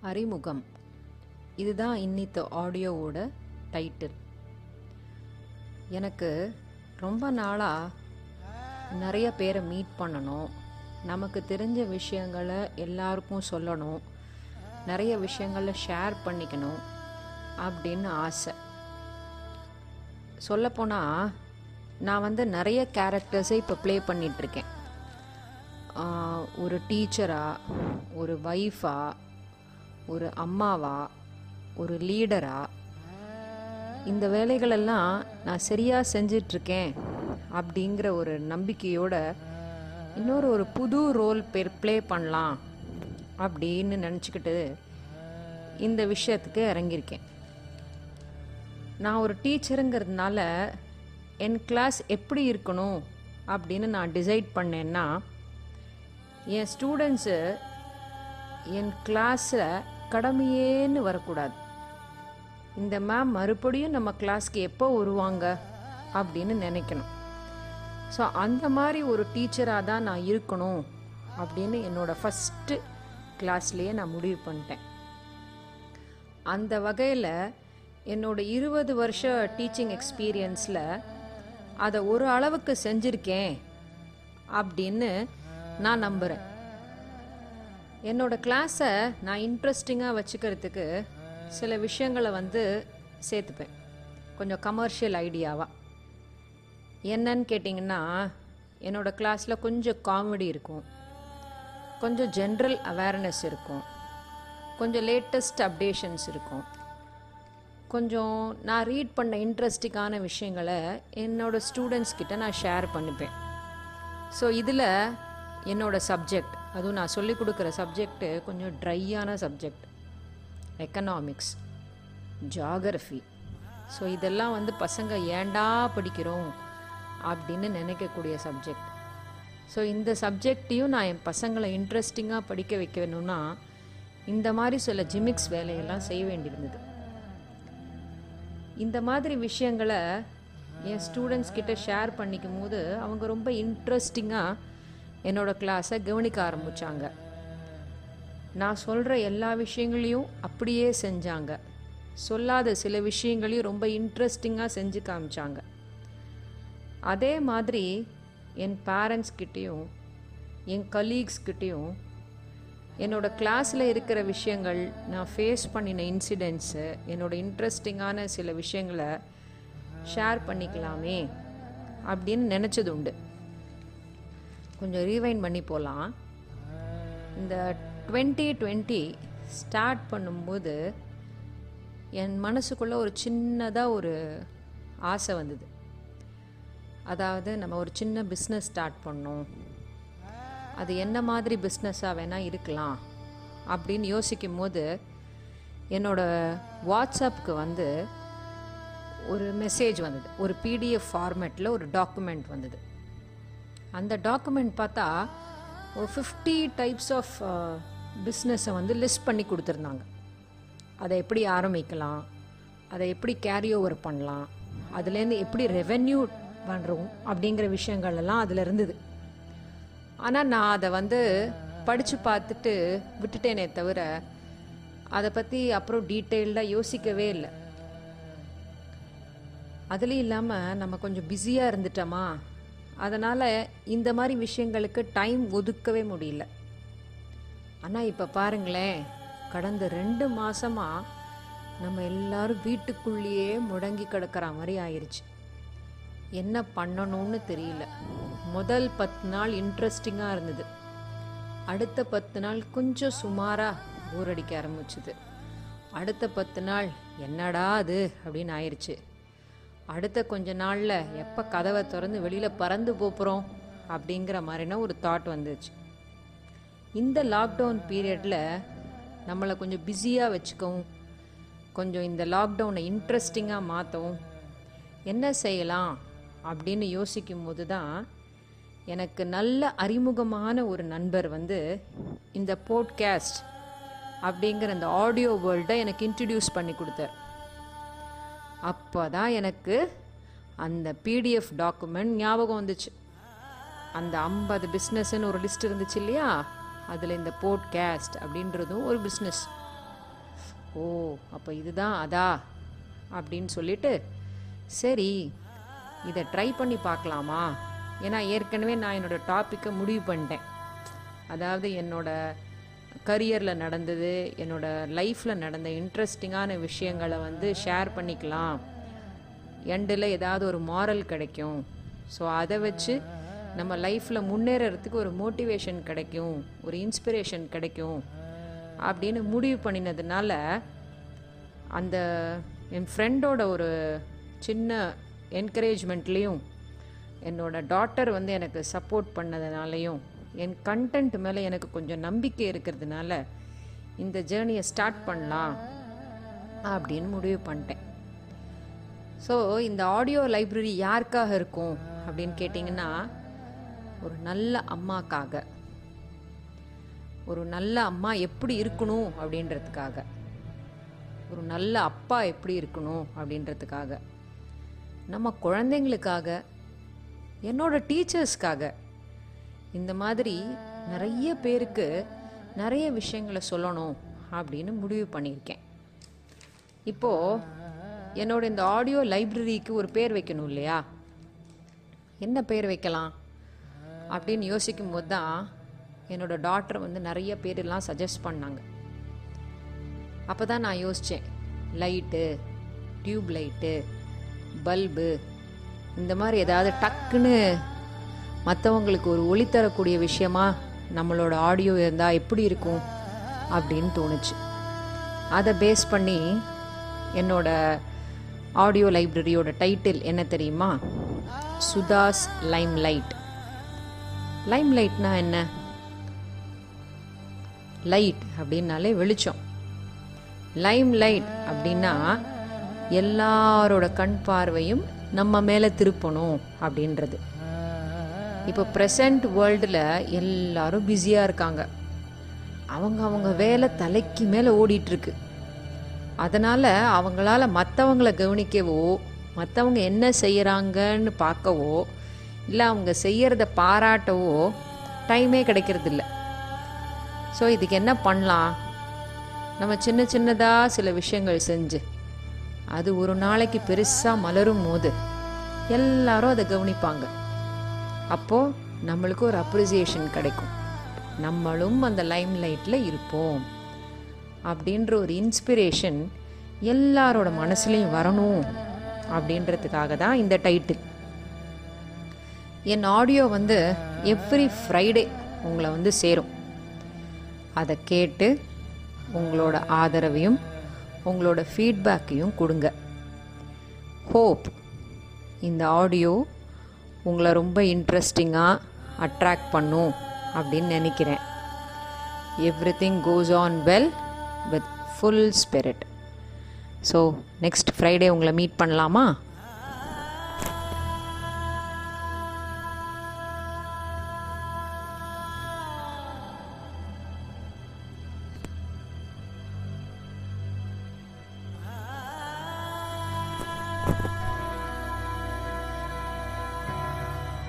அறிமுகம். இதுதான் இன்னித்த ஆடியோவோட டைட்டில். எனக்கு ரொம்ப நாளாக நிறைய பேரை மீட் பண்ணணும். நமக்கு தெரிஞ்ச விஷயங்களை எல்லாருக்கும் சொல்லணும். நிறைய விஷயங்களை ஷேர் பண்ணிக்கணும் அப்படின்னு ஆசை. சொல்லப்போனால் நான் வந்து நிறைய கேரக்டர்ஸை இப்போ ப்ளே பண்ணிகிட்ருக்கேன் ஒரு டீச்சராக ஒரு ஒய்ஃபாக ஒரு அம்மாவா ஒரு லீடரா? இந்த வேலைகளெல்லாம் நான் சரியாக செஞ்சிட்ருக்கேன் அப்படிங்கிற ஒரு நம்பிக்கையோட இன்னொரு ஒரு புது ரோல் பேர் ப்ளே பண்ணலாம் அப்படின்னு நினச்சிக்கிட்டு இந்த விஷயத்துக்கு இறங்கியிருக்கேன். நான் ஒரு டீச்சருங்கிறதுனால என் கிளாஸ் எப்படி இருக்கணும் அப்படின்னு நான் டிசைட் பண்ணேன்னா என் ஸ்டூடெண்ட்ஸு என் கிளாஸில் கடமையேன்னு வரக்கூடாது. இந்த மேம் மறுபடியும் நம்ம கிளாஸ்க்கு எப்போ வருவாங்க? அப்படின்னு நினைக்கணும். ஸோ அந்த மாதிரி ஒரு டீச்சராக தான் நான் இருக்கணும் அப்படின்னு என்னோடய ஃபஸ்ட்டு கிளாஸ்லேயே நான் முடிவு பண்ணிட்டேன். அந்த வகையில் என்னோடய இருபது வருஷ டீச்சிங் எக்ஸ்பீரியன்ஸில் அதை ஒரு அளவுக்கு செஞ்சுருக்கேன் அப்படின்னு நான் நம்புகிறேன் என்னோட கிளாஸை நான் இன்ட்ரெஸ்டிங்காக வச்சுக்கிறதுக்கு சில விஷயங்களை வந்து சேர்த்துப்பேன். கொஞ்சம் கமர்ஷியல் ஐடியாவாக என்னன்னு கேட்டிங்கன்னா என்னோடய கிளாஸில் கொஞ்சம் காமெடி இருக்கும். கொஞ்சம் ஜென்ரல் அவேர்னஸ் இருக்கும். கொஞ்சம் லேட்டஸ்ட் அப்டேஷன்ஸ் இருக்கும். கொஞ்சம் நான் ரீட் பண்ண இன்ட்ரெஸ்டிங்கான விஷயங்களை என்னோடய ஸ்டூடெண்ட்ஸ் கிட்ட நான் ஷேர் பண்ணிப்பேன். ஸோ இதில் என்னோடய சப்ஜெக்ட் அதுவும் நான் சொல்லிக் கொடுக்குற சப்ஜெக்ட்டு கொஞ்சம் ட்ரையான சப்ஜெக்ட் எக்கனாமிக்ஸ் ஜாகிரஃபி ஸோ இதெல்லாம் வந்து பசங்க ஏண்டா படிக்கிறோம் அப்படின்னு நினைக்கக்கூடிய சப்ஜெக்ட் ஸோ இந்த சப்ஜெக்டையும் நான் என் பசங்களை இன்ட்ரெஸ்டிங்காக படிக்க வைக்கணும்னா இந்த மாதிரி சில ஜிமிக்ஸ் வேலையெல்லாம் செய்ய வேண்டியிருந்தது. இந்த மாதிரி விஷயங்களை என் ஸ்டூடெண்ட்ஸ் கிட்ட ஷேர் பண்ணிக்கும் போது அவங்க ரொம்ப இன்ட்ரெஸ்டிங்காக என்னோட கிளாஸை கவனிக்க ஆரம்பித்தாங்க நான் சொல்கிற எல்லா விஷயங்களையும் அப்படியே செஞ்சாங்க. சொல்லாத சில விஷயங்களையும் ரொம்ப இன்ட்ரெஸ்டிங்காக செஞ்சு காமிச்சாங்க. அதே மாதிரி என் பேரண்ட்ஸ்கிட்டேயும் என் கலீக்ஸ் கிட்டேயும் கிளாஸில் இருக்கிற விஷயங்கள் நான் ஃபேஸ் பண்ணின இன்சிடென்ட்ஸு என்னோடய இன்ட்ரெஸ்டிங்கான சில விஷயங்களை ஷேர் பண்ணிக்கலாமே அப்படின்னு நினச்சது உண்டு. கொஞ்சம் ரீவைண்ட் பண்ணி போகலாம் இந்த டுவெண்ட்டி டுவெண்ட்டி ஸ்டார்ட் பண்ணும்போது என் மனசுக்குள்ளே ஒரு சின்னதாக ஒரு ஆசை வந்தது. அதாவது நம்ம ஒரு சின்ன பிஸ்னஸ் ஸ்டார்ட் பண்ணோம். அது என்ன மாதிரி பிஸ்னஸாக வேணால் இருக்கலாம் அப்படின்னு யோசிக்கும் போது என்னோட வாட்ஸ்அப்புக்கு வந்து ஒரு மெசேஜ் வந்தது. ஒரு பிடிஎஃப் ஃபார்மேட்டில் ஒரு டாக்குமெண்ட் வந்தது. அந்த டாக்குமெண்ட் பார்த்தா ஒரு ஃபிஃப்டி டைப்ஸ் ஆஃப் பிஸ்னஸை வந்து லிஸ்ட் பண்ணி கொடுத்துருந்தாங்க. அதை எப்படி ஆரம்பிக்கலாம்? அதை எப்படி கேரி ஓவர் பண்ணலாம்? அதுலேருந்து எப்படி ரெவென்யூ பண்ணுறோம் அப்படிங்கிற விஷயங்கள் எல்லாம் அதில் இருந்தது. ஆனால் நான் அதை வந்து படித்து பார்த்துட்டு விட்டுட்டேனே தவிர அதை பற்றி அப்புறம் டீட்டெயில்டாக யோசிக்கவே இல்லை. அதுலேயும் இல்லாமல் நம்ம கொஞ்சம் பிஸியாக இருந்துட்டோமா? அதனால் இந்த மாதிரி விஷயங்களுக்கு டைம் ஒதுக்கவே முடியல. ஆனால் இப்போ பாருங்களேன் கடந்த ரெண்டு மாதமாக நம்ம எல்லாரும் வீட்டுக்குள்ளேயே முடங்கி கிடக்கிற மாதிரி ஆயிடுச்சு என்ன பண்ணணும்னு தெரியல. முதல் பத்து நாள் இன்ட்ரெஸ்டிங்காக இருந்தது. அடுத்த பத்து நாள் கொஞ்சம் சுமாராக போர் அடிக்க ஆரம்பிச்சுது. அடுத்த பத்து நாள் என்னடா அது அப்படின்னு ஆயிடுச்சு அடுத்த கொஞ்ச நாளில் எப்போ கதவை திறந்து வெளியில் பறந்து போகிறோம் அப்படிங்கிற மாதிரினா ஒரு தாட் வந்துச்சு. இந்த லாக்டவுன் பீரியடில் நம்மளை கொஞ்சம் பிஸியாக வச்சுக்கவும் கொஞ்சம் இந்த லாக்டவுனை இன்ட்ரெஸ்டிங்காக மாற்றவும் என்ன செய்யலாம் அப்படின்னு யோசிக்கும் போது தான் எனக்கு நல்ல அறிமுகமான ஒரு நண்பர் வந்து இந்த போட்காஸ்ட் அப்படிங்கிற அந்த ஆடியோ வேர்ல்டை எனக்கு இன்ட்ரடியூஸ் பண்ணி கொடுத்தார். அப்போ தான் எனக்கு அந்த பிடிஎஃப் டாக்குமெண்ட் ஞாபகம் வந்துச்சு. அந்த ஐம்பது பிஸ்னஸ்ன்னு ஒரு லிஸ்ட் இருந்துச்சு இல்லையா? அதில் இந்த போட்காஸ்ட் அப்படின்றதும் ஒரு பிஸ்னஸ் ஓ அப்போ இதுதான் அதா? அப்படின்னு சொல்லிட்டு சரி இதை ட்ரை பண்ணி பார்க்கலாமா? ஏன்னா ஏற்கனவே நான் என்னோடய டாப்பிக்கை முடிவு பண்ணிட்டேன். அதாவது என்னோட கரியரில் நடந்தது என்னோடய லைஃப்பில் நடந்த இன்ட்ரெஸ்டிங்கான விஷயங்களை வந்து ஷேர் பண்ணிக்கலாம். எண்டில் ஏதாவது ஒரு மாரல் கிடைக்கும். ஸோ அதை வச்சு நம்ம லைஃப்பில் முன்னேறத்துக்கு ஒரு மோட்டிவேஷன் கிடைக்கும் ஒரு இன்ஸ்பிரேஷன் கிடைக்கும் அப்படின்னு முடிவு பண்ணினதுனால அந்த என் ஃப்ரெண்டோட ஒரு சின்ன என்கரேஜ்மெண்ட்லேயும் என்னோடய டாட்டர் வந்து எனக்கு சப்போர்ட் பண்ணதுனாலையும் என் கண்டென்ட் மேலே எனக்கு கொஞ்சம் நம்பிக்கை இருக்கிறதுனால இந்த ஜேர்னியை ஸ்டார்ட் பண்ணலாம் அப்படின்னு முடிவு பண்ணிட்டேன். ஸோ இந்த ஆடியோ லைப்ரரி யாருக்காக இருக்கும் அப்படின்னு கேட்டிங்கன்னா ஒரு நல்ல அம்மாக்காக. ஒரு நல்ல அம்மா எப்படி இருக்கணும் அப்படின்றதுக்காக. ஒரு நல்ல அப்பா எப்படி இருக்கணும் அப்படின்றதுக்காக. நம்ம குழந்தைங்களுக்காக என்னோட டீச்சர்ஸ்க்காக இந்த மாதிரி நிறைய பேருக்கு நிறைய விஷயங்களை சொல்லணும் அப்படின்னு முடிவு பண்ணியிருக்கேன். இப்போது என்னோட இந்த ஆடியோ லைப்ரரிக்கு ஒரு பேர் வைக்கணும் இல்லையா? என்ன பேர் வைக்கலாம் அப்படின்னு யோசிக்கும் போது தான் என்னோட டாக்டர் வந்து நிறைய பேரெல்லாம் சஜஸ்ட் பண்ணாங்க. அப்போ தான் நான் யோசித்தேன் லைட்டு டியூப் லைட்டு பல்பு இந்த மாதிரி ஏதாவது டக்குன்னு மற்றவங்களுக்கு ஒரு ஒளி தரக்கூடிய விஷயமா நம்மளோட ஆடியோ இருந்தால் எப்படி இருக்கும் அப்படின்னு தோணுச்சு. அதை பேஸ் பண்ணி என்னோட ஆடியோ லைப்ரரியோட டைட்டில் என்ன தெரியுமா? சுதாஸ் லைம் லைட் லைம் லைட்னா என்ன? லைட் அப்படின்னாலே வெளிச்சம். லைம் லைட் அப்படின்னா எல்லாரோட கண் பார்வையும் நம்ம மேலே திருப்பணும் அப்படின்றது. இப்போ ப்ரெசண்ட் வேர்ல்டில் எல்லாரும் பிஸியாக இருக்காங்க. அவங்க அவங்க வேலை தலைக்கு மேலே ஓடிட்டுருக்கு. அதனால் அவங்களால மற்றவங்களை கவனிக்கவோ மற்றவங்க என்ன செய்கிறாங்கன்னு பார்க்கவோ இல்லை அவங்க செய்கிறத பாராட்டவோ டைமே கிடைக்கிறதில்ல. ஸோ இதுக்கு என்ன பண்ணலாம்? நம்ம சின்ன சின்னதாக சில விஷயங்கள் செஞ்சு அது ஒரு நாளைக்கு பெருசாக மலரும் போது எல்லாரும் அதை கவனிப்பாங்க. அப்போது நம்மளுக்கு ஒரு அப்ரிசியேஷன் கிடைக்கும். நம்மளும் அந்த லைம் லைட்டில் இருப்போம். அப்படின்ற ஒரு இன்ஸ்பிரேஷன் எல்லாரோட மனசுலையும் வரணும் அப்படின்றதுக்காக தான் இந்த டைட்டில் என் ஆடியோ வந்து எவ்ரி ஃப்ரைடே உங்களை வந்து சேரும். அதை கேட்டு உங்களோட ஆதரவையும் உங்களோட ஃபீட்பேக்கையும் கொடுங்க. ஹோப் இந்த ஆடியோ உங்களை ரொம்ப இன்ட்ரெஸ்டிங்காக அட்ராக்ட் பண்ணும் அப்படின்னு நினைக்கிறேன். Everything goes on well with full spirit so next Friday உங்களை மீட் பண்ணலாமா?